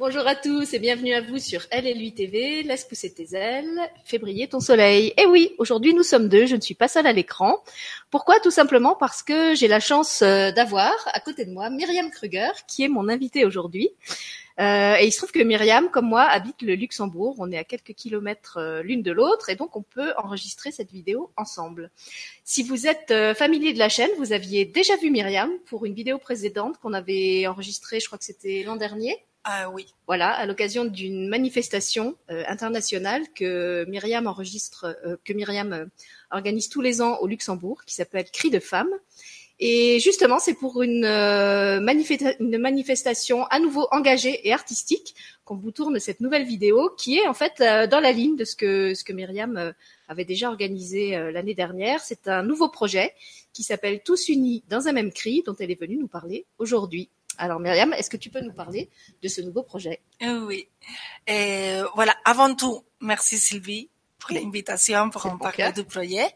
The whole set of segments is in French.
Bonjour à tous et bienvenue à vous sur Elle et lui TV. Laisse pousser tes ailes, fais briller ton soleil. Et oui, aujourd'hui nous sommes deux, je ne suis pas seule à l'écran. Pourquoi? Tout simplement parce que j'ai la chance euh, d'avoir à côté de moi Myriam Kruger qui est mon invitée aujourd'hui. Euh, et il se trouve que Myriam, comme moi, habite le Luxembourg. On est à quelques kilomètres euh, l'une de l'autre et donc on peut enregistrer cette vidéo ensemble. Si vous êtes familier de la chaîne, vous aviez déjà vu Myriam pour une vidéo précédente qu'on avait enregistrée, je crois que c'était l'an dernier. Ah. Voilà, à l'occasion d'une manifestation euh, internationale que Myriam enregistre, euh, que Myriam euh, organise tous les ans au Luxembourg, qui s'appelle Cris de femmes. Et justement, c'est pour une, manifestation à nouveau engagée et artistique qu'on vous tourne cette nouvelle vidéo, qui est en fait dans la ligne de ce que ce que Myriam avait déjà organisé l'année dernière. C'est un nouveau projet qui s'appelle Tous unis dans un même cri, dont elle est venue nous parler aujourd'hui. Alors Myriam, est-ce que tu peux nous parler de ce nouveau projet? Euh, Oui. Et voilà, avant tout, merci Sylvie pour l'invitation pour en parler du projet.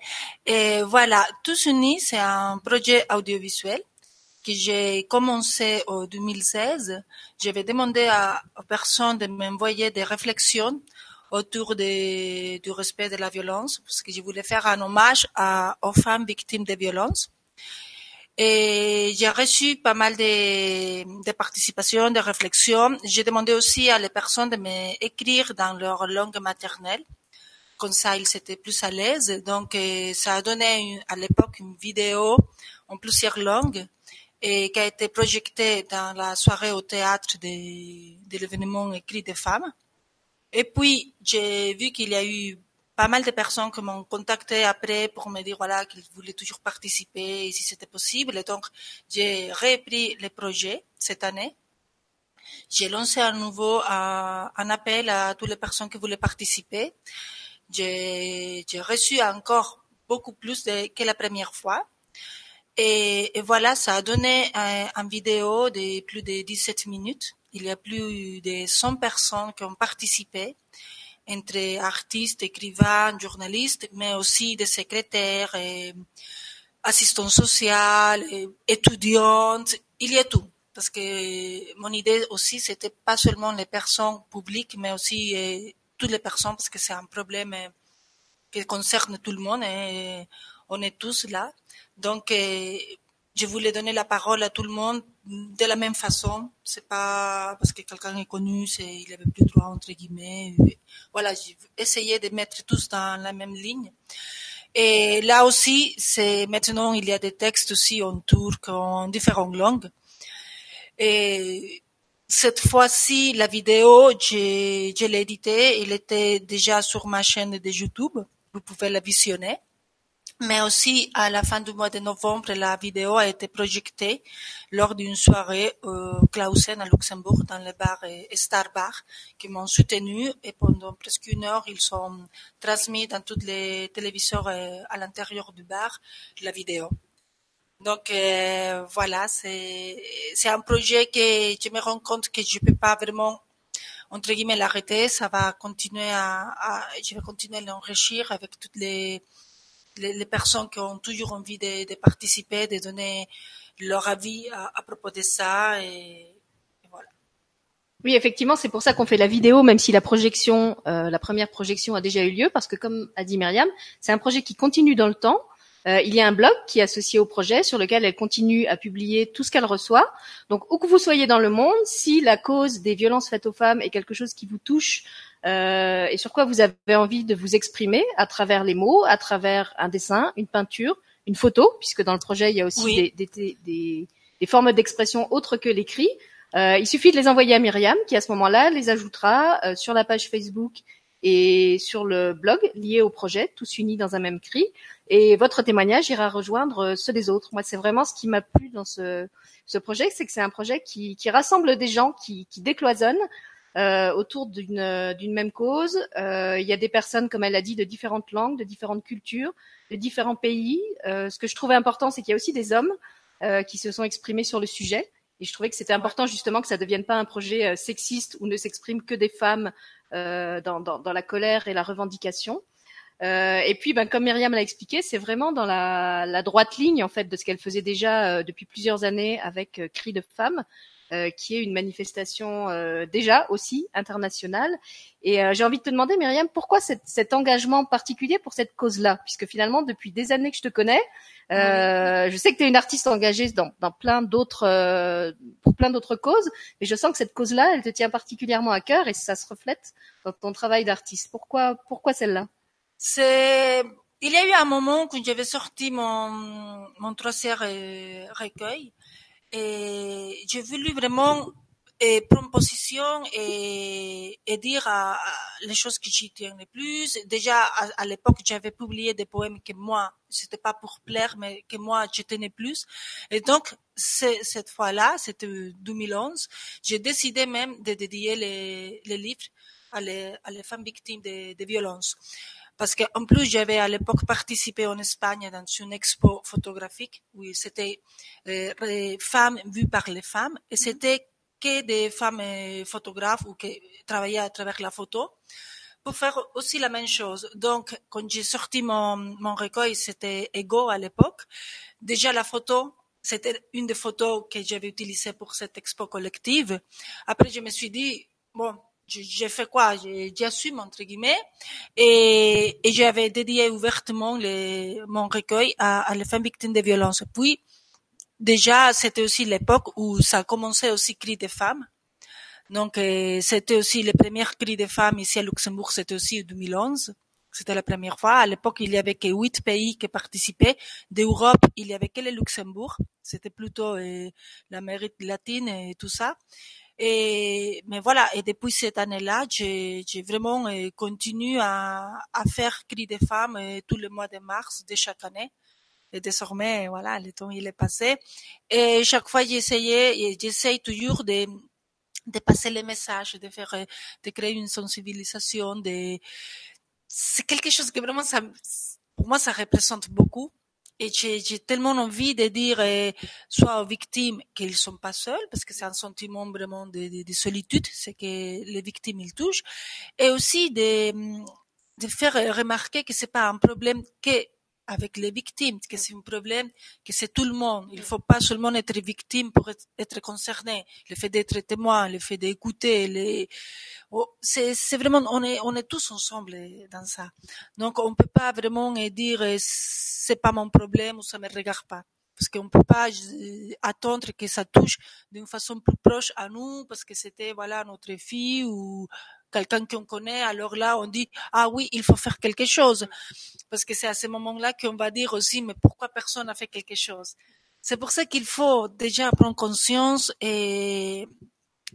Et voilà, Tous Unis, c'est un projet audiovisuel que j'ai commencé en 2016. J'avais demandé à, aux personnes de m'envoyer des réflexions autour de, du respect de la violence, parce que je voulais faire un hommage à, aux femmes victimes de violences. Et j'ai reçu pas mal de, de participations, de réflexions. J'ai demandé aussi à les personnes de m'écrire dans leur langue maternelle. Comme ça, ils étaient plus à l'aise. Donc, euh, ça a donné à l'époque une vidéo en plusieurs langues et qui a été projetée dans la soirée au théâtre de, de l'événement écrit des femmes. Et puis, j'ai vu qu'il y a eu pas mal de personnes qui m'ont contacté après pour me dire voilà qu'ils voulaient toujours participer et si c'était possible. Donc j'ai repris le projet cette année. J'ai lancé à nouveau un, un, appel à toutes les personnes qui voulaient participer. J'ai reçu encore beaucoup plus que la première fois. Et, voilà, ça a donné un, un, vidéo de plus de 17 minutes. Il y a plus de 100 personnes qui ont participé entre artistes, écrivains, journalistes, mais aussi des secrétaires, et assistants sociaux, et étudiantes. Il y a tout. Parce que mon idée aussi, c'était pas seulement les personnes publiques, mais aussi toutes les personnes, parce que c'est un problème qui concerne tout le monde et on est tous là. Donc, je voulais donner la parole à tout le monde de la même façon. C'est pas parce que quelqu'un est connu, c'est, il avait plus droit, entre guillemets. Voilà, j'ai essayé de mettre tous dans la même ligne. Et là aussi, c'est, maintenant, il y a des textes aussi en turc, en différentes langues. Et cette fois-ci, la vidéo, je, je l'ai éditée, elle était déjà sur ma chaîne de YouTube. Vous pouvez la visionner mais aussi à la fin du mois de novembre, la vidéo a été projetée lors d'une soirée euh, Clausen à Luxembourg dans le bar et Bar qui m'ont soutenu et pendant presque une heure ils sont transmis dans tous les téléviseurs euh, à l'intérieur du bar la vidéo. Donc euh, voilà, c'est c'est un projet que je me rends compte que je peux pas vraiment entre guillemets l'arrêter, ça va continuer à, à je vais continuer à l'enrichir avec toutes les les, les, personnes qui ont toujours envie de, de participer, de donner leur avis à, à propos de ça. Et, voilà. Oui, effectivement, c'est pour ça qu'on fait la vidéo, même si la projection, euh, la première projection a déjà eu lieu, parce que comme a dit Myriam, c'est un projet qui continue dans le temps. Euh, il y a un blog qui est associé au projet sur lequel elle continue à publier tout ce qu'elle reçoit. Donc, où que vous soyez dans le monde, si la cause des violences faites aux femmes est quelque chose qui vous touche, euh, et sur quoi vous avez envie de vous exprimer? À travers les mots, à travers un dessin, une peinture, une photo, puisque dans le projet il y a aussi oui. des, des, des, des, formes d'expression autres que l'écrit. Euh, il suffit de les envoyer à Myriam, qui à ce moment-là les ajoutera euh, sur la page Facebook et sur le blog lié au projet, tous unis dans un même cri. Et votre témoignage ira rejoindre euh, ceux des autres. Moi, c'est vraiment ce qui m'a plu dans ce, ce projet, c'est que c'est un projet qui, qui, rassemble des gens, qui, qui décloisonne, euh, autour d'une d'une même cause. Euh, il y a des personnes, comme elle a dit, de différentes langues, de différentes cultures, de différents pays. Euh, ce que je trouvais important, c'est qu'il y a aussi des hommes euh, qui se sont exprimés sur le sujet. Et je trouvais que c'était important justement que ça ne devienne pas un projet euh, sexiste où ne s'expriment que des femmes euh, dans, dans, dans, la colère et la revendication. Euh, et puis, ben, comme Myriam l'a expliqué, c'est vraiment dans la, la, droite ligne en fait de ce qu'elle faisait déjà euh, depuis plusieurs années avec euh, Cris de femmes, euh, qui est une manifestation déjà aussi internationale. Et j'ai envie de te demander, Myriam, pourquoi cet, cet engagement particulier pour cette cause-là, puisque finalement depuis des années que je te connais, je sais que tu es une artiste engagée dans, dans plein d'autres pour plein d'autres causes, mais je sens que cette cause-là, elle te tient particulièrement à cœur et ça se reflète dans ton travail d'artiste. Pourquoi pourquoi celle-là? C'est, il y a eu un moment où j'avais sorti mon, mon troisième recueil et j'ai voulu vraiment et prendre position et, dire les choses que j'y tiens le plus. Déjà, à, l'époque, j'avais publié des poèmes que moi, c'était pas pour plaire, mais que moi, je tenais plus. Et donc, cette fois-là, c'était 2011, j'ai décidé même de dédier les, livres à les, femmes victimes de violences parce qu'en plus j'avais à l'époque participé en Espagne dans une expo photographique où c'était euh, femmes vues par les femmes et mhm. c'était que des femmes euh, photographes ou qui travaillaient à travers la photo pour faire aussi la même chose. Donc, quand j'ai sorti mon, mon recueil, c'était Ego à l'époque. Déjà, la photo, c'était une des photos que j'avais utilisées pour cette expo collective. Après, je me suis dit, bon, j'ai fait quoi? J'assume entre guillemets et, et j'avais dédié ouvertement les, mon recueil à, à les femmes victimes de violences. Puis déjà c'était aussi l'époque où ça commençait aussi cri des femmes. Donc euh, c'était aussi les premières cris des femmes ici à Luxembourg, c'était aussi 2011. C'était la première fois. À l'époque, il y avait que huit pays qui participaient. D'Europe, il y avait que le Luxembourg. C'était plutôt euh, l'Amérique latine et tout ça. Et, mais voilà, et depuis cette année-là, j'ai, vraiment euh, continué à, à faire Cri des femmes euh, tous les mois de mars de chaque année. Et désormais, voilà, le temps il est passé. Et chaque fois, j'essayais, j'essaye toujours de, de passer les messages, de faire, euh, de créer une sensibilisation, de, c'est quelque chose que vraiment ça, pour moi, ça représente beaucoup et j'ai tellement envie de dire euh, soit aux victimes qu'ils sont pas seuls parce que c'est un sentiment vraiment de, de, de solitude c'est que les victimes ils touchent. Et aussi de de faire remarquer que c'est pas un problème que avec les victimes, que c'est un problème, que c'est tout le monde. Il faut pas seulement être victime pour être, concerné. Le fait d'être témoin, le fait d'écouter, les, oh, c'est, vraiment, on est, on est tous ensemble dans ça. Donc, on peut pas vraiment dire, c'est pas mon problème ou ça me regarde pas parce qu'on peut pas euh, attendre que ça touche d'une façon plus proche à nous parce que c'était voilà notre fille ou quelqu'un qu'on connaît, alors là, on dit, ah oui, il faut faire quelque chose. Parce que c'est à ce moment-là qu'on va dire aussi, mais pourquoi personne n'a fait quelque chose? C'est pour ça qu'il faut déjà prendre conscience et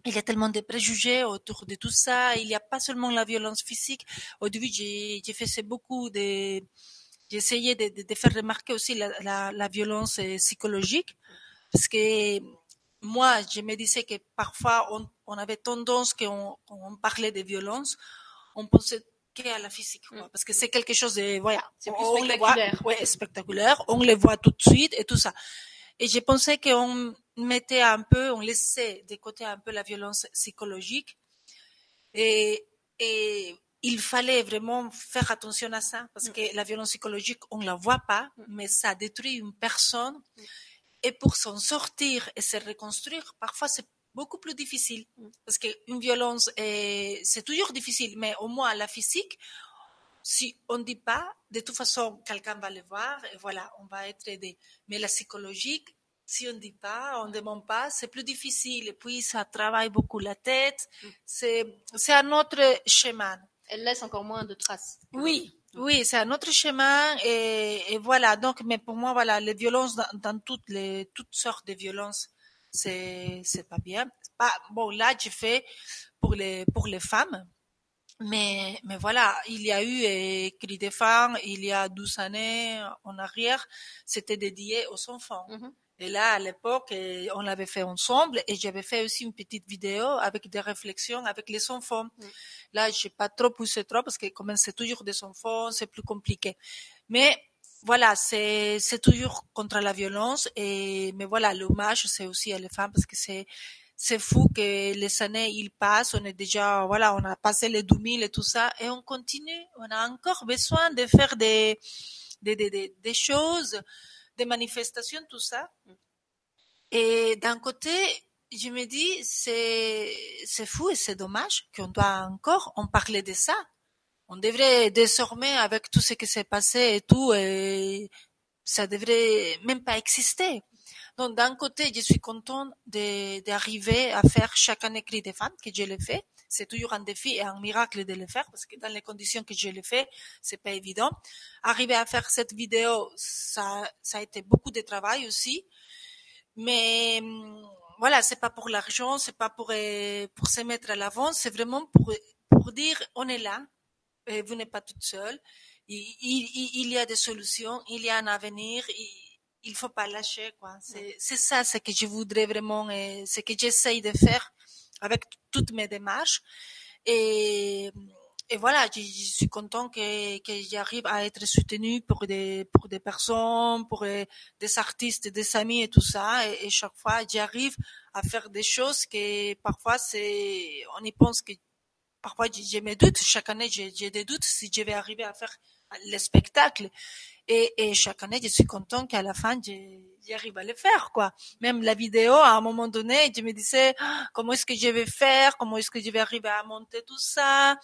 il y a tellement de préjugés autour de tout ça. Il n'y a pas seulement la violence physique. Au début, j'ai, fait beaucoup de, essayé de, de, de, faire remarquer aussi la, la, la violence euh, psychologique. Parce que moi, je me disais que parfois, on, on avait tendance, quand on, parlait de violence, on pensait qu'à la physique, quoi, mm. parce que c'est quelque chose de, voilà, plus on spectaculaire. ouais, spectaculaire, on les voit tout de suite et tout ça. Et je pensais qu'on mettait un peu, on laissait de côté un peu la violence psychologique. Et, et il fallait vraiment faire attention à ça, parce mm. que la violence psychologique, on la voit pas, mm. mais ça détruit une personne. Et pour s'en sortir et se reconstruire, parfois c'est beaucoup plus difficile. Mm. Parce qu'une violence, c'est toujours difficile, mais au moins la physique, si on ne dit pas, de toute façon, quelqu'un va le voir et voilà, on va être aidé. Mais la psychologique, si on ne dit pas, on ne demande pas, c'est plus difficile. Et puis, ça travaille beaucoup la tête. Mm. C'est, c'est un autre chemin. Elle laisse encore moins de traces. Oui, oui, c'est un autre chemin et, et, voilà. Donc, mais pour moi, voilà, les violences dans, toutes les toutes sortes de violences, c'est c'est pas bien. Pas bon. Là, j'ai fait pour les pour les femmes, mais mais voilà, il y a eu et cri des femmes il y a 12 années en arrière, c'était dédié aux enfants. Mm-hmm. Et là, à l'époque, on l'avait fait ensemble et j'avais fait aussi une petite vidéo avec des réflexions avec les enfants. Mm. Là, j'ai pas trop poussé trop parce que comme c'est toujours des enfants, c'est plus compliqué. Mais voilà, c'est c'est toujours contre la violence et mais voilà, l'hommage c'est aussi à les femmes parce que c'est c'est fou que les années ils passent, on est déjà voilà, on a passé les 2000 et tout ça et on continue, on a encore besoin de faire des des des, des, choses, des manifestations tout ça. Et d'un côté, je me dis c'est c'est fou et c'est dommage qu'on doit encore en parler de ça on devrait désormais, avec tout ce qui s'est passé et tout, et ça devrait même pas exister. Donc d'un côté, je suis contente d'arriver à faire chaque année Cri des femmes, que je l'ai fait. C'est toujours un défi et un miracle de le faire parce que dans les conditions que je l'ai fait, c'est pas évident. Arriver à faire cette vidéo, ça, ça a été beaucoup de travail aussi. Mais voilà, c'est pas pour l'argent, c'est pas pour pour se mettre à l'avant, c'est vraiment pour pour dire on est là, vous n'êtes pas toute seule. Il, il, il, y a des solutions, il y a un avenir. Il, ne faut pas lâcher, quoi. C'est ça, ce que je voudrais vraiment, et ce que j'essaye de faire avec toutes mes démarches. Et, voilà, je, suis content que, j'arrive à être soutenue pour des, pour des personnes, pour des artistes, des amis et tout ça. Et, et chaque fois, j'arrive à faire des choses que parfois c'est, on y pense que parfois j'ai mes doutes. Chaque année, j'ai des doutes si je vais arriver à faire le spectacle. Et, et chaque année, je suis content qu'à la fin, j'arrive à le faire, quoi. Même la vidéo, à un moment donné, je me disais, ah, comment est-ce que je vais faire? Comment est-ce que je vais arriver à monter tout ça?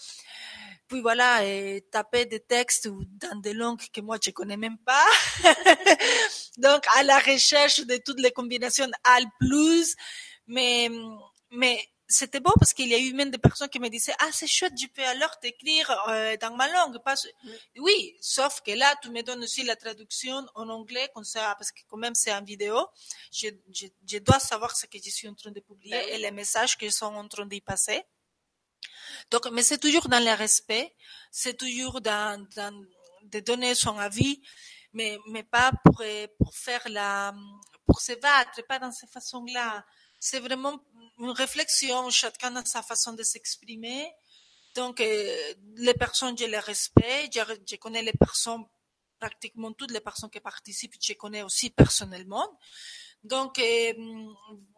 Puis voilà, et taper des textes dans des langues que moi, je connais même pas. Donc, à la recherche de toutes les combinaisons al plus. Mais, mais, c'était beau parce qu'il y a eu même des personnes qui me disaient ah c'est chouette je peux alors t'écrire euh, dans ma langue pas oui sauf que là tu me donnes aussi la traduction en anglais comme ça parce que quand même c'est en vidéo. Je, je, je, dois savoir ce que je suis en train de publier ben et les messages qui sont en train d'y passer. Donc mais c'est toujours dans le respect c'est toujours dans, dans de donner son avis mais mais pas pour pour faire la pour se battre pas dans ces façons là c'est vraiment une réflexion, chacun a sa façon de s'exprimer. Donc, euh, les personnes, je les respecte, je, connais les personnes, pratiquement toutes les personnes qui participent, je connais aussi personnellement. Donc, euh,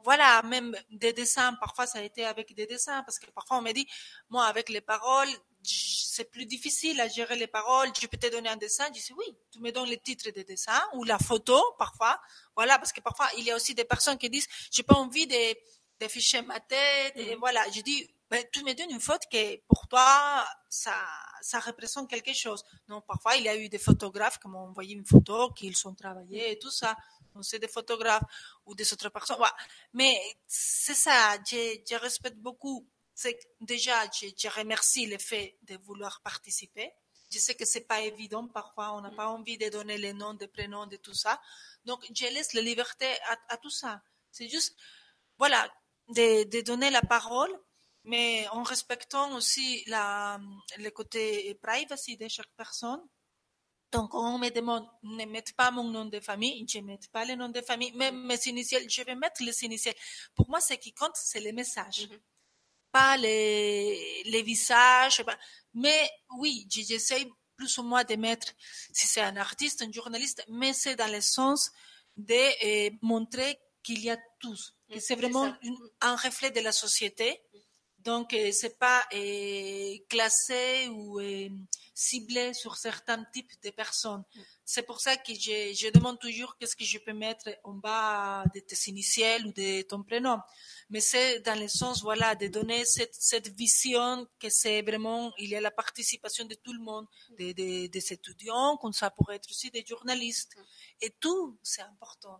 voilà, même des dessins, parfois ça a été avec des dessins, parce que parfois on me dit, moi avec les paroles, c'est plus difficile à gérer les paroles, je peux te donner un dessin, je dis oui, tu me donnes le titre des dessins ou la photo, parfois, voilà, parce que parfois il y a aussi des personnes qui disent, j'ai pas envie de d'afficher ma tête. Et voilà, je dis, ben, tu me donnes une photo qui, pour toi, ça, ça représente quelque chose. Non, parfois, il y a eu des photographes qui m'ont envoyé une photo, qu'ils ont travaillé et tout ça. Donc, c'est des photographes ou des autres personnes. Voilà. Mais c'est ça, je, je respecte beaucoup. C'est déjà, je, je remercie le fait de vouloir participer. Je sais que c'est pas évident. Parfois, on n'a pas envie de donner les noms, les prénoms, de tout ça. Donc, je laisse la liberté à, à tout ça. C'est juste, voilà, de, de, donner la parole, mais en respectant aussi la, le côté privacy de chaque personne. Donc, on me demande, ne mette pas mon nom de famille, je ne mets pas le nom de famille, même mes initiales, je vais mettre les initiales. Pour moi, ce qui compte, c'est les messages, mm-hmm. pas les, les visages. Mais oui, j'essaie plus ou moins de mettre, si c'est un artiste, un journaliste, mais c'est dans le sens de euh, montrer qu'il y a tous, c'est vraiment un reflet de la société. Donc, euh, c'est pas euh, classé ou euh, ciblé sur certains types de personnes. C'est pour ça que je, je demande toujours qu'est-ce que je peux mettre en bas de tes initiales ou de ton prénom. Mais c'est dans le sens, voilà, de donner cette, cette vision que c'est vraiment, il y a la participation de tout le monde, des, des, des étudiants, comme ça pourrait être aussi des journalistes. Et tout, c'est important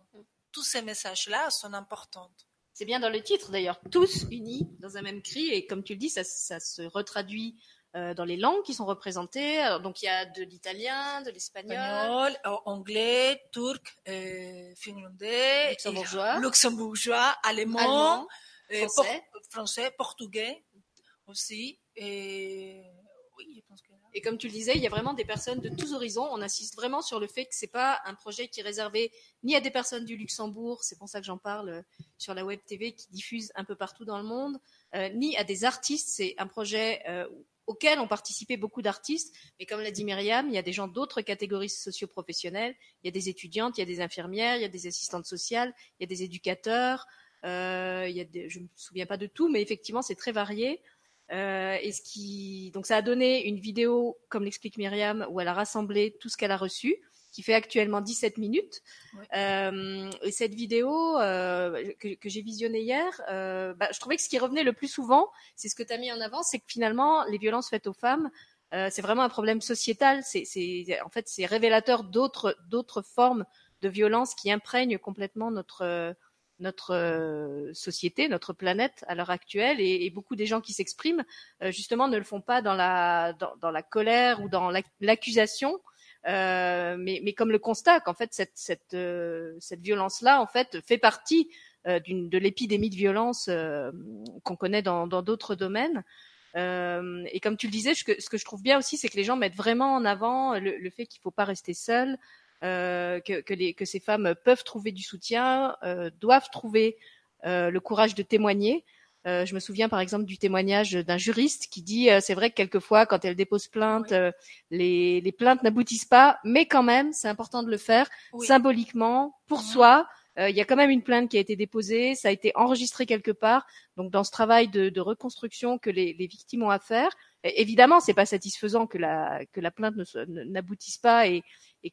tous ces messages-là sont importants. C'est bien dans le titre d'ailleurs, tous unis dans un même cri, et comme tu le dis, ça, ça se retraduit euh, dans les langues qui sont représentées. Alors, donc il y a de l'italien, de l'espagnol, euh, anglais, turc, euh, finlandais, luxembourgeois, luxembourgeois allemand, allemand français. Por français, portugais aussi. Et oui, je pense que et comme tu le disais, il y a vraiment des personnes de tous horizons. On insiste vraiment sur le fait que c'est pas un projet qui est réservé ni à des personnes du Luxembourg, c'est pour ça que j'en parle euh, sur la web TV qui diffuse un peu partout dans le monde, euh, ni à des artistes. C'est un projet euh, auquel ont participé beaucoup d'artistes. Mais comme l'a dit Myriam, il y a des gens d'autres catégories socio-professionnelles. Il y a des étudiantes, il y a des infirmières, il y a des assistantes sociales, il y a des éducateurs. Je me souviens pas de tout, mais effectivement, c'est très varié. Euh, et ce qui, donc ça a donné une vidéo, comme l'explique Myriam, où elle a rassemblé tout ce qu'elle a reçu qui fait actuellement 17 minutes. Euh, et cette vidéo euh, que, que j'ai visionnée hier, euh, bah, je trouvais que ce qui revenait le plus souvent, c'est ce que tu as mis en avant, c'est que finalement, les violences faites aux femmes, euh, c'est vraiment un problème sociétal. C'est, en fait, c'est révélateur d'autres, d'autres formes de violence qui imprègnent complètement notre notre euh, société, notre planète à l'heure actuelle, et, et, beaucoup des gens qui s'expriment euh, justement ne le font pas dans la dans, dans la colère ou dans l'accusation, euh, mais, mais, comme le constat qu'en fait cette, cette, euh, cette violence-là en fait fait partie euh, de l'épidémie de violence euh, qu'on connaît dans d'autres domaines. et comme tu le disais, que, ce que je trouve bien aussi, c'est que les gens mettent vraiment en avant le, le fait qu'il ne faut pas rester seul, que, que, les, que, ces femmes peuvent trouver du soutien, doivent trouver le courage de témoigner. Euh, je me souviens par exemple du témoignage d'un juriste qui dit euh, c'est vrai que quelquefois quand elle dépose plainte, euh, les, les, plaintes n'aboutissent pas, mais quand même c'est important de le faire symboliquement pour mhm. soi. Il y a quand même une plainte qui a été déposée, ça a été enregistré quelque part. Donc dans ce travail de, de reconstruction que les, les, victimes ont à faire, évidemment c'est pas satisfaisant que la que la plainte n'aboutisse pas et,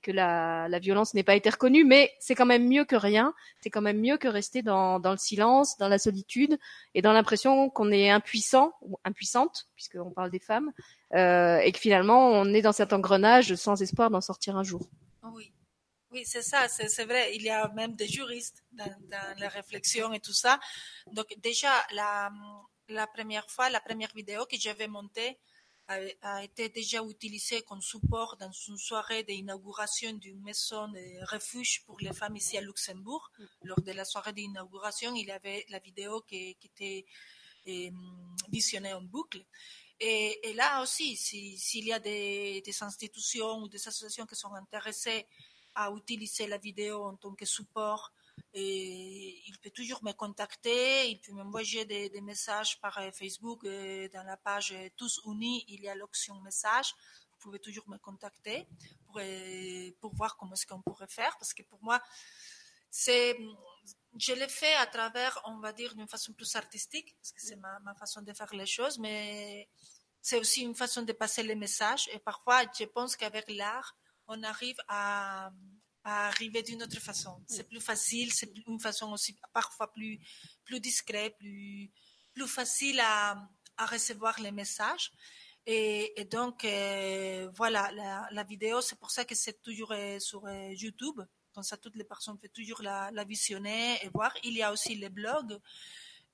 que la, la violence n'ait pas été reconnue, mais c'est quand même mieux que rien. C'est quand même mieux que rester dans, dans le silence, dans la solitude et dans l'impression qu'on est impuissant ou impuissante, puisqu'on parle des femmes, euh, et que finalement on est dans cet engrenage sans espoir d'en sortir un jour. Oui. Oui, c'est ça, c'est vrai. Il y a même des juristes dans, dans la réflexion et tout ça. Donc déjà, la, la première fois, la première vidéo que j'avais montée, a, été déjà utilisé comme support dans une soirée d'inauguration d'une maison de refuge pour les femmes ici à Luxembourg. Mm. Lors de la soirée d'inauguration, il y avait la vidéo qui, qui était euh, visionnée en boucle. Et, et là aussi, s'il y a des, des, institutions ou des associations qui sont intéressées à utiliser la vidéo en tant que support il peut toujours me contacter, il peut m'envoyer des, des, messages par euh, Facebook euh, dans la page euh, Tous Unis, il y a l'option message. Vous pouvez toujours me contacter pour, pour voir comment est-ce qu'on pourrait faire parce que pour moi, c'est, je l'ai fait à travers, on va dire, d'une façon plus artistique parce que c'est ma, ma façon de faire les choses, mais c'est aussi une façon de passer les messages et parfois, je pense qu'avec l'art, on arrive à, à arriver d'une autre façon. C'est plus facile, c'est une façon aussi parfois plus, plus discrète, plus, plus facile à, à recevoir les messages. Et, et donc, euh, voilà, la, la vidéo, c'est pour ça que c'est toujours euh, sur euh, YouTube. Comme ça, toutes les personnes peuvent toujours la, la visionner et voir. Il y a aussi les blogs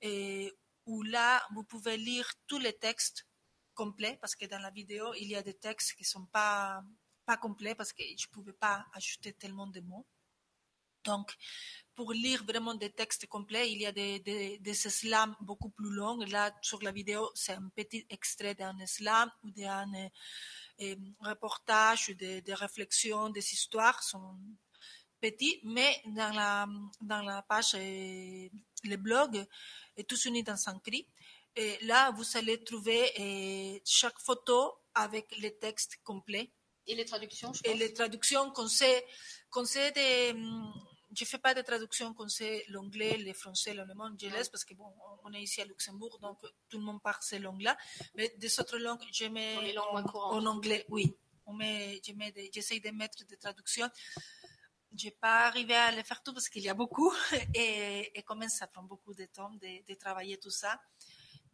et, où là, vous pouvez lire tous les textes complets parce que dans la vidéo, il y a des textes qui sont pas complet parce que je ne pouvais pas ajouter tellement de mots. Donc, pour lire vraiment des textes complets, il y a des, des, des slams beaucoup plus longs. Là, sur la vidéo, c'est un petit extrait d'un slam ou d'un euh, euh, reportage, des, des réflexions, des histoires sont petits, mais dans la, dans la page, euh, le blog, est tous unis dans un. Et là, vous allez trouver euh, chaque photo avec les textes complets et les traductions, je pense. Et les traductions qu'on sait, qu'on sait des, mm, je fais pas de traduction qu'on sait l'anglais, le français, l'allemand, je laisse parce que bon, on est ici à Luxembourg, donc tout le monde parle ces langues-là. Mais des autres langues, je mets en, en, anglais, oui. On met, je mets j'essaie de mettre des traductions. J'ai pas arrivé à le faire tout parce qu'il y a beaucoup et, et quand même ça prend beaucoup de temps de, de travailler tout ça.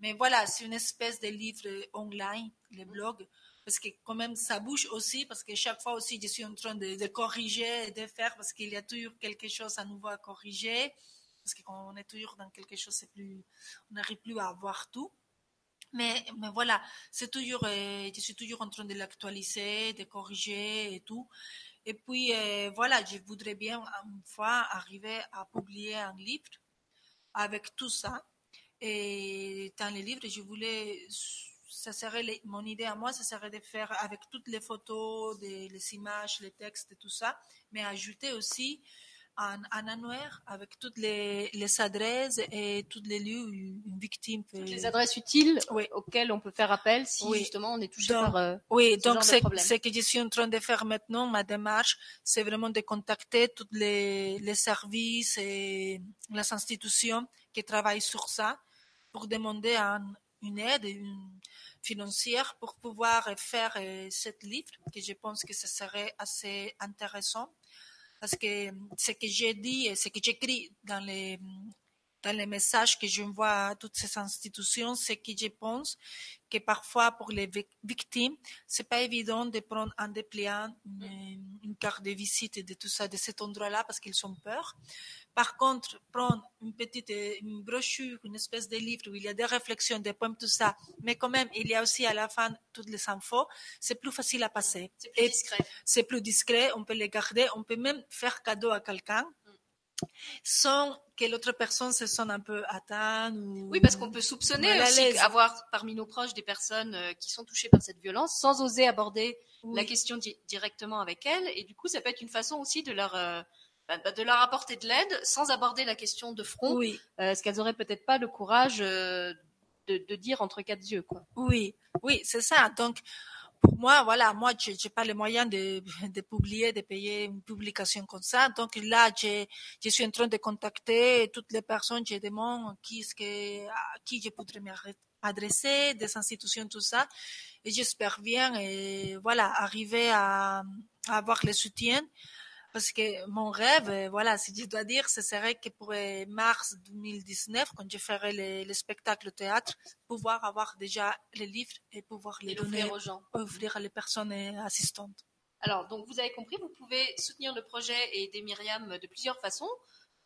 Mais voilà, c'est une espèce de livre online, les blogs parce que quand même ça bouge aussi, parce que chaque fois aussi je suis en train de, corriger et de faire, parce qu'il y a toujours quelque chose à nouveau à corriger, parce que quand on est toujours dans quelque chose, c'est plus, on n'arrive plus à voir tout. Mais, mais voilà, c'est toujours, euh, je suis toujours en train de l'actualiser, de corriger et tout. Et puis euh, voilà, je voudrais bien une fois arriver à publier un livre avec tout ça. Et dans les livres, je voulais ça serait mon idée à moi, ça serait de faire avec toutes les photos, des, les images, les textes et tout ça, mais ajouter aussi un, un annuaire avec toutes les, les adresses et tous les lieux où une victime peut... Toutes les adresses utiles auxquelles on peut faire appel si justement on est touché par euh, Oui, ce donc problème. ce que je suis en train de faire maintenant, ma démarche, c'est vraiment de contacter tous les, les services et les institutions qui travaillent sur ça pour demander un, une aide financière pour pouvoir faire euh, cette livre, que je pense que ce serait assez intéressant. Parce que ce que j'ai dit et ce que j'écris dans les, dans les messages que j'envoie à toutes ces institutions, c'est que je pense que parfois pour les victimes, c'est pas évident de prendre en dépliant une, une, carte de visite et de tout ça de cet endroit-là parce qu'ils ont peur. Par contre, prendre une petite une brochure, une espèce de livre où il y a des réflexions, des poèmes, tout ça, mais quand même, il y a aussi à la fin toutes les infos, c'est plus facile à passer. C'est plus discret. C'est plus discret, on peut les garder, on peut même faire cadeau à quelqu'un sans que l'autre personne se sente un peu atteinte. Ou oui, parce qu'on peut soupçonner aussi avoir parmi nos proches des personnes euh, qui sont touchées par cette violence sans oser aborder oui. la question di directement avec elles. Et du coup, ça peut être une façon aussi de leur euh, bah, de leur apporter de l'aide sans aborder la question de front, oui. euh, ce qu'elles auraient peut-être pas le courage euh, de, de, dire entre quatre yeux. Quoi. Oui, oui, c'est ça. Donc pour moi, voilà, moi, je n'ai pas les moyens de, de, publier, de payer une publication comme ça. Donc là, je, je suis en train de contacter toutes les personnes. Je demande qui est-ce que, à qui je pourrais m'adresser, des institutions, tout ça. Et j'espère bien, et voilà, arriver à, à avoir le soutien parce que mon rêve, voilà, si je dois dire, ce serait que pour mars 2019, quand je ferai le, le spectacle au théâtre, pouvoir avoir déjà les livres et pouvoir les et donner aux gens, offrir à les personnes assistantes. Alors, donc vous avez compris, vous pouvez soutenir le projet et aider Myriam de plusieurs façons.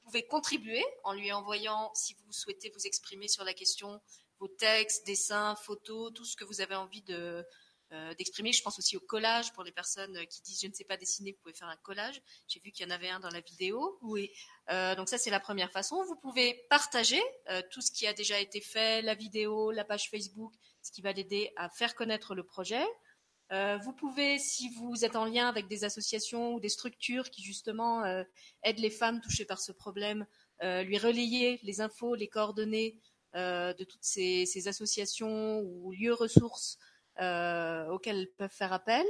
Vous pouvez contribuer en lui envoyant, si vous souhaitez vous exprimer sur la question, vos textes, dessins, photos, tout ce que vous avez envie de, euh, d'exprimer. Je pense aussi au collage pour les personnes qui disent je ne sais pas dessiner, vous pouvez faire un collage. J'ai vu qu'il y en avait un dans la vidéo. Oui. Euh, donc ça c'est la première façon. Vous pouvez partager euh, tout ce qui a déjà été fait, la vidéo, la page Facebook, ce qui va l'aider à faire connaître le projet. Vous pouvez, si vous êtes en lien avec des associations ou des structures qui justement aident les femmes touchées par ce problème, lui relayer les infos, les coordonnées de toutes ces, ces, associations ou lieux ressources euh, auxquels elles peuvent faire appel.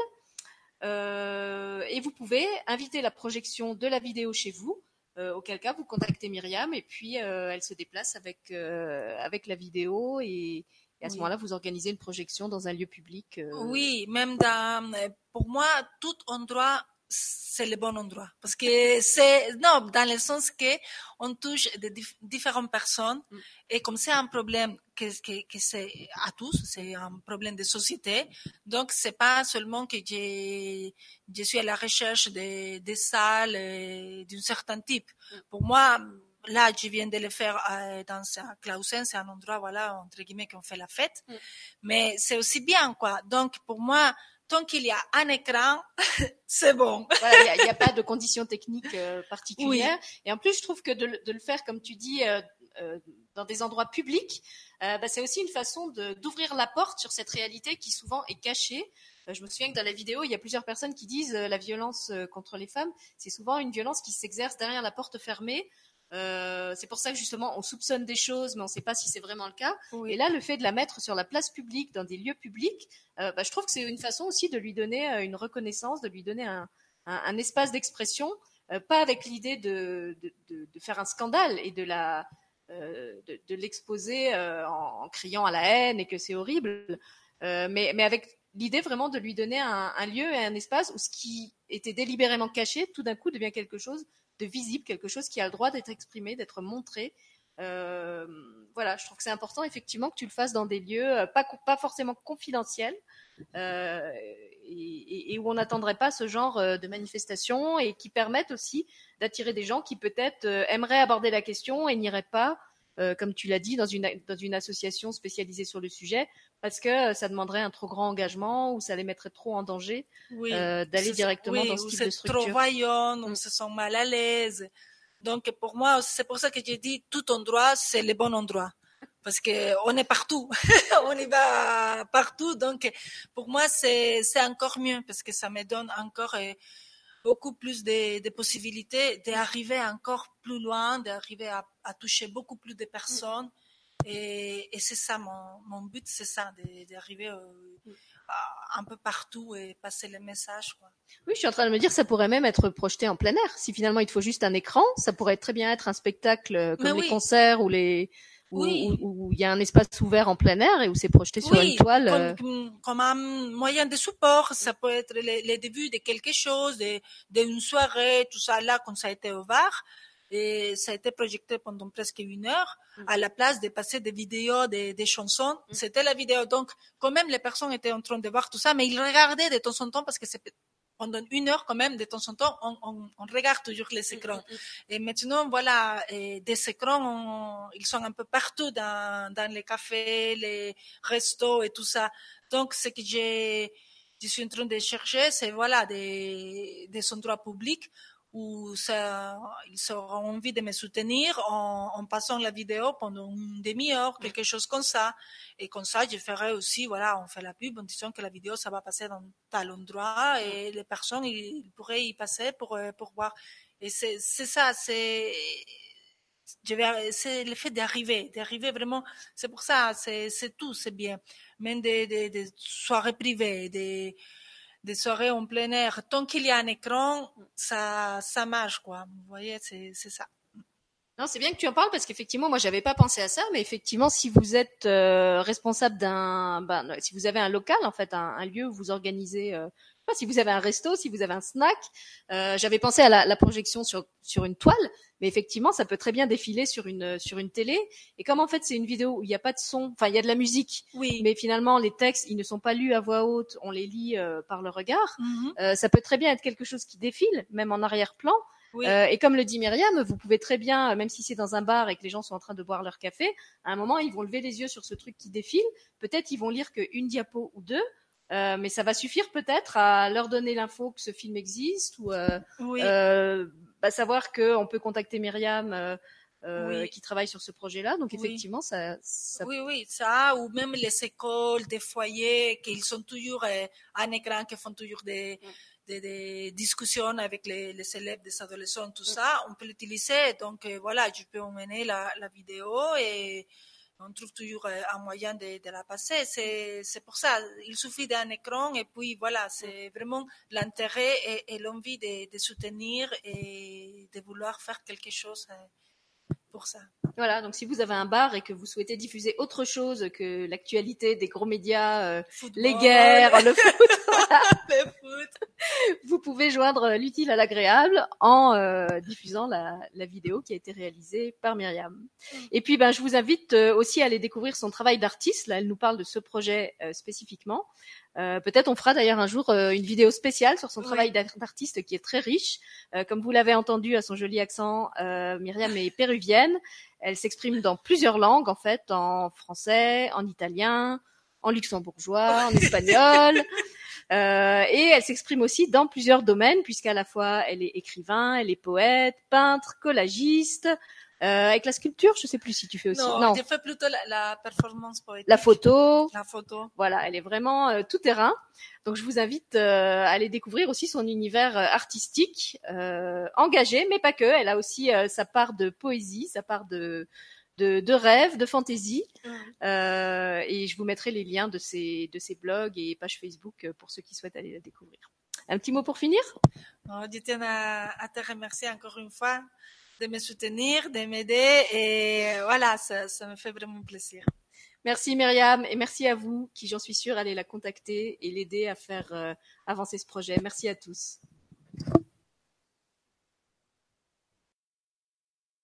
Euh, et vous pouvez inviter la projection de la vidéo chez vous, euh, auquel cas vous contactez Myriam et puis elle se déplace avec, avec la vidéo et, et à ce oui. moment-là, vous organisez une projection dans un lieu public. Euh... Oui, même dans, pour moi, tout endroit, c'est le bon endroit. Parce que c'est, non, dans le sens que on touche de dif différentes personnes mm. et comme c'est un problème que, que, que c'est à tous, c'est un problème de société. Donc, c'est pas seulement que je, je suis à la recherche des de salles d'un certain type. Pour moi, là, je viens de le faire euh, dans un Clausen, c'est un endroit, voilà, entre guillemets, qu'on fait la fête. Mm. Mais c'est aussi bien, quoi. Donc, pour moi, tant qu'il y a un écran, c'est bon. Il voilà, n'y a, a, pas de conditions techniques euh, particulières. Oui. Et en plus, je trouve que de, de, le faire, comme tu dis, euh, euh, dans des endroits publics, bah, c'est aussi une façon d'ouvrir la porte sur cette réalité qui souvent est cachée. je me souviens que dans la vidéo, il y a plusieurs personnes qui disent la violence contre les femmes, c'est souvent une violence qui s'exerce derrière la porte fermée. Euh, c'est pour ça que justement on soupçonne des choses, mais on ne sait pas si c'est vraiment le cas. Oui. Et là, le fait de la mettre sur la place publique, dans des lieux publics, euh, bah, je trouve que c'est une façon aussi de lui donner euh, une reconnaissance, de lui donner un, un, un espace d'expression, euh, pas avec l'idée de, de, de, de, faire un scandale et de la euh, de, l'exposer en, en, criant à la haine et que c'est horrible, mais, mais avec l'idée vraiment de lui donner un, lieu et un espace où ce qui était délibérément caché, tout d'un coup devient quelque chose de visible, quelque chose qui a le droit d'être exprimé, d'être montré. Euh, voilà, je trouve que c'est important effectivement que tu le fasses dans des lieux pas, pas forcément confidentiels euh, et, et, où on n'attendrait pas ce genre euh, de manifestations et qui permettent aussi d'attirer des gens qui peut-être euh, aimeraient aborder la question et n'iraient pas, euh, comme tu l'as dit, dans une, dans une association spécialisée sur le sujet parce que ça demanderait un trop grand engagement ou ça les mettrait trop en danger oui, euh, d'aller directement oui, dans ce type de structure. C'est trop voyant, on se sent mal à l'aise. Donc pour moi, c'est pour ça que j'ai dit tout endroit, c'est le bon endroit. Parce que on est partout, on y va partout. Donc pour moi, c'est c'est encore mieux parce que ça me donne encore euh, beaucoup plus de, de possibilités d'arriver encore plus loin, d'arriver à, à, toucher beaucoup plus de personnes. Et, et c'est ça mon, mon but, c'est ça, d'arriver euh, un peu partout et passer les messages. Quoi. Oui, je suis en train de me dire, ça pourrait même être projeté en plein air. Si finalement il te faut juste un écran, ça pourrait très bien être un spectacle comme les concerts ou les où, oui. il y a un espace ouvert en plein air et où c'est projeté sur oui, une toile. Comme, comme, un moyen de support, ça peut être le, le début de quelque chose, d'une soirée, tout ça là, quand ça a été ouvert. Et ça a été projeté pendant presque une heure, mm. à la place de passer des vidéos, des, des chansons. Mm. C'était la vidéo. Donc, quand même, les personnes étaient en train de voir tout ça, mais ils regardaient de temps en temps parce que c'est pendant une heure quand même, de temps en temps, on, on, on regarde toujours les mm, écrans. Mm, mm. Et maintenant, voilà, et des écrans, on, ils sont un peu partout dans, dans les cafés, les restos et tout ça. Donc, ce que j'ai, je suis en train de chercher, c'est voilà des, des endroits publics où ça, ils auront envie de me soutenir en, en passant la vidéo pendant une demi-heure, quelque chose comme ça. Et comme ça, je ferai aussi, voilà, on fait la pub en disant que la vidéo, ça va passer dans tel endroit et les personnes, ils, ils pourraient y passer pour, euh, pour voir. Et c'est, ça, c'est, c'est le fait d'arriver, d'arriver vraiment, c'est pour ça, c'est, c'est tout, c'est bien. Même des, des, des soirées privées, des, des soirées en plein air, tant qu'il y a un écran, ça, ça marche, quoi. Vous voyez, c'est, ça. Non, c'est bien que tu en parles parce qu'effectivement, moi, j'avais pas pensé à ça, mais effectivement, si vous êtes euh, responsable d'un, ben, si vous avez un local, en fait, un, un lieu où vous organisez euh, si vous avez un resto, si vous avez un snack. Euh, J'avais pensé à la, la, projection sur sur une toile, mais effectivement, ça peut très bien défiler sur une sur une télé. Et comme en fait c'est une vidéo où il n'y a pas de son, enfin il y a de la musique, oui. mais finalement les textes ils ne sont pas lus à voix haute, on les lit euh, par le regard. Mm -hmm. ça peut très bien être quelque chose qui défile, même en arrière-plan. Oui. Euh, et comme le dit Myriam, vous pouvez très bien, même si c'est dans un bar et que les gens sont en train de boire leur café, à un moment ils vont lever les yeux sur ce truc qui défile. Peut-être ils vont lire qu'une diapo ou deux, euh, mais ça va suffire peut-être à leur donner l'info que ce film existe ou euh, oui. euh, bah, savoir qu'on peut contacter Myriam euh, euh, oui. qui travaille sur ce projet-là. Donc effectivement, oui. ça, ça, Oui, oui, ça, ou même les écoles, des foyers, qu'ils sont toujours euh, un écran, qui font toujours des, des, des, discussions avec les, les élèves, des adolescents, tout ça, on peut l'utiliser. Donc voilà, je peux emmener la, la vidéo et on trouve toujours euh, un moyen de, de la passer. C'est pour ça, il suffit d'un écran et puis voilà, c'est vraiment l'intérêt et, et l'envie de, de, soutenir et de vouloir faire quelque chose euh, pour ça. Voilà, donc si vous avez un bar et que vous souhaitez diffuser autre chose que l'actualité des gros médias, euh, les guerres, le foot, le foot, vous pouvez joindre l'utile à l'agréable en euh, diffusant la, la, vidéo qui a été réalisée par Myriam. Mm. Et puis, ben, je vous invite euh, aussi à aller découvrir son travail d'artiste. Là, elle nous parle de ce projet spécifiquement. Euh, peut-être on fera d'ailleurs un jour euh, une vidéo spéciale sur son oui. travail d'artiste qui est très riche. Euh, comme vous l'avez entendu à son joli accent, Myriam est péruvienne. Elle s'exprime dans plusieurs langues en fait, en français, en italien, en luxembourgeois, en espagnol. Euh, et elle s'exprime aussi dans plusieurs domaines, puisqu'à la fois elle est écrivain, elle est poète, peintre, collagiste. Euh, avec la sculpture, je sais plus si tu fais aussi. Non, non. je fais plutôt la, la, performance poétique. La photo. La photo. Voilà, elle est vraiment euh, tout terrain. Donc je vous invite euh, à aller découvrir aussi son univers euh, artistique, engagé, mais pas que. Elle a aussi sa part de poésie, sa part de de, de rêve, de fantaisie. Mmh. Euh, et je vous mettrai les liens de ces, de ces blogs et pages Facebook pour ceux qui souhaitent aller la découvrir. Un petit mot pour finir? Oh, Je tiens à, à, te remercier encore une fois de me soutenir, de m'aider et voilà, ça, ça me fait vraiment plaisir. Merci Myriam et merci à vous qui, j'en suis sûre, allez la contacter et l'aider à faire euh, avancer ce projet. Merci à tous.